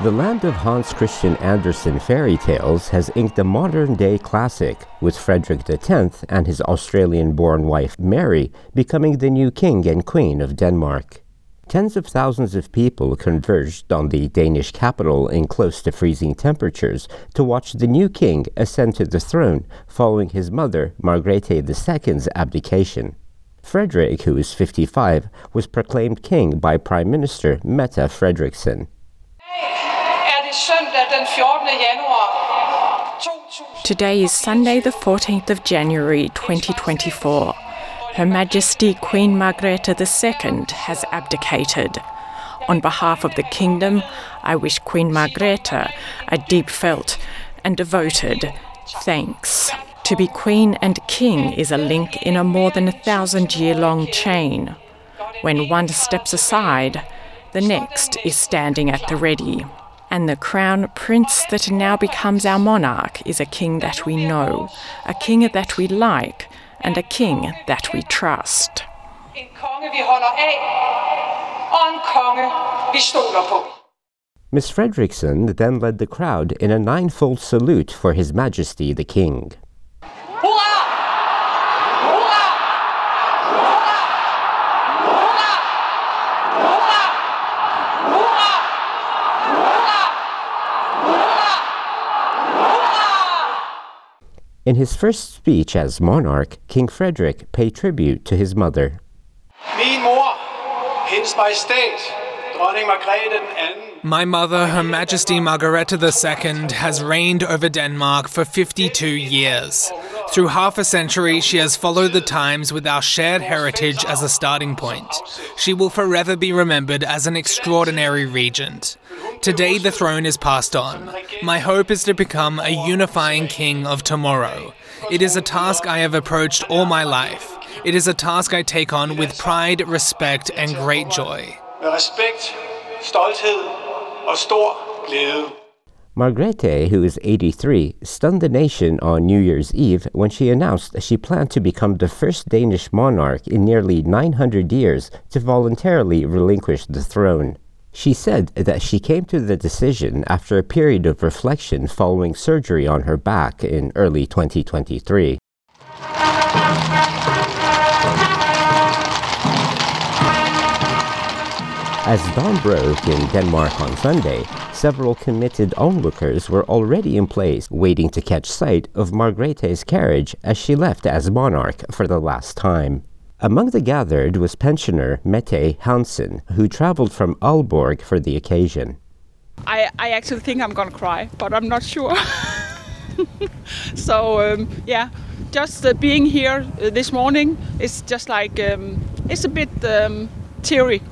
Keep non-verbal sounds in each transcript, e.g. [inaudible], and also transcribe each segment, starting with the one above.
The land of Hans Christian Andersen fairy tales has inked a modern day classic, with Frederik X and his Australian born wife Mary becoming the new king and queen of Denmark. Tens of thousands of people converged on the Danish capital in close to freezing temperatures to watch the new king ascend to the throne following his mother, Margrethe II's abdication. Frederik, who is 55, was proclaimed king by Prime Minister Mette Frederiksen. Today is Sunday, the 14th of January 2024. Her Majesty Queen Margrethe II has abdicated. On behalf of the kingdom, I wish Queen Margrethe a deep felt and devoted thanks. To be queen and king is a link in a more than a thousand year long chain. When one steps aside, the next is standing at the ready. And the crown prince that now becomes our monarch is a king that we know, a king that we like, and a king that we trust. Miss Frederiksen then led the crowd in a ninefold salute for His Majesty the King. In his first speech as monarch, King Frederik paid tribute to his mother. My mother, Her Majesty Margrethe II, has reigned over Denmark for 52 years. Through half a century, she has followed the times with our shared heritage as a starting point. She will forever be remembered as an extraordinary regent. Today, the throne is passed on. My hope is to become a unifying king of tomorrow. It is a task I have approached all my life. It is a task I take on with pride, respect, and great joy. stolthed stor glæde. Margrethe, who is 83, stunned the nation on New Year's Eve when she announced she planned to become the first Danish monarch in nearly 900 years to voluntarily relinquish the throne. She said that she came to the decision after a period of reflection following surgery on her back in early 2023. As dawn broke in Denmark on Sunday, several committed onlookers were already in place waiting to catch sight of Margrethe's carriage as she left as monarch for the last time. Among the gathered was pensioner Mette Hansen, who traveled from Aalborg for the occasion. I, I actually think I'm to cry, but I'm not sure. [laughs] so, um, yeah, just uh, being here uh, this morning is just like, um, it's a bit um, teary.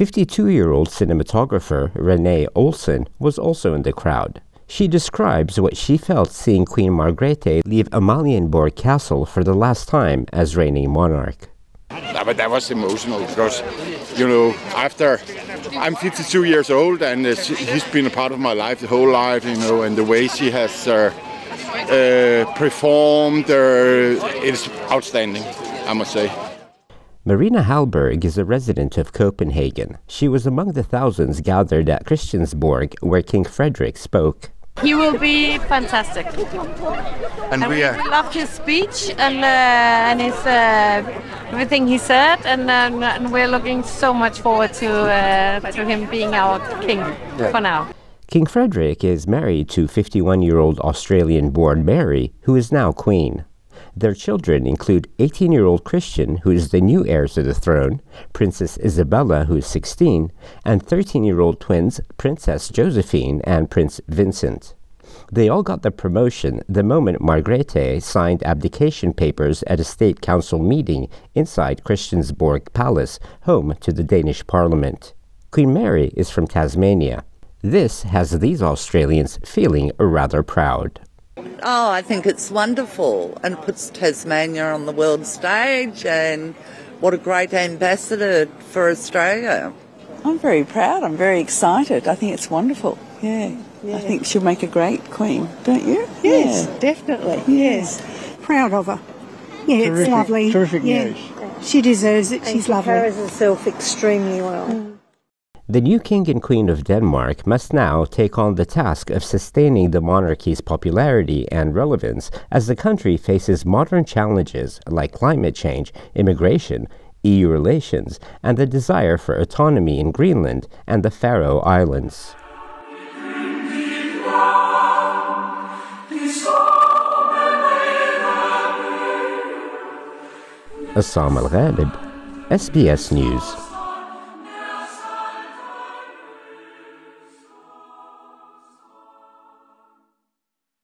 52 year old cinematographer Renee Olsen was also in the crowd. She describes what she felt seeing Queen Margrethe leave Amalienborg Castle for the last time as reigning monarch. Yeah, but that was emotional because, you know, after I'm 52 years old and uh, he's been a part of my life the whole life, you know, and the way she has uh, uh, performed, uh, it's outstanding, I must say. Marina Halberg is a resident of Copenhagen. She was among the thousands gathered at Christiansborg where King Frederik spoke. He will be fantastic. And, and we, uh, loved his speech and uh, and his uh, everything he said, and, uh, and we're looking so much forward to uh, to him being our king yeah. for now. King Frederik is married to 51-year-old Australian-born Mary, who is now queen. Their children include 18 year old Christian, who is the new heir to the throne, Princess Isabella, who is 16, and 13 year old twins, Princess Josephine and Prince Vincent. They all got the promotion the moment Margrethe signed abdication papers at a state council meeting inside Christiansborg Palace, home to the Danish parliament. Queen Mary is from Tasmania. This has these Australians feeling rather proud. Oh, I think it's wonderful and it puts Tasmania on the world stage and what a great ambassador for Australia. I'm very proud. I'm very excited. I think it's wonderful. Yeah. yeah. I think she'll make a great queen, don't you? Yes, yeah. definitely. Yes. Proud of her. Yeah, terrific, it's lovely. Terrific yeah. news. She deserves it. And She's she lovely. She carries herself extremely well. Mm. The new King and Queen of Denmark must now take on the task of sustaining the monarchy's popularity and relevance as the country faces modern challenges like climate change, immigration, EU relations, and the desire for autonomy in Greenland and the Faroe Islands. Assam al SBS News.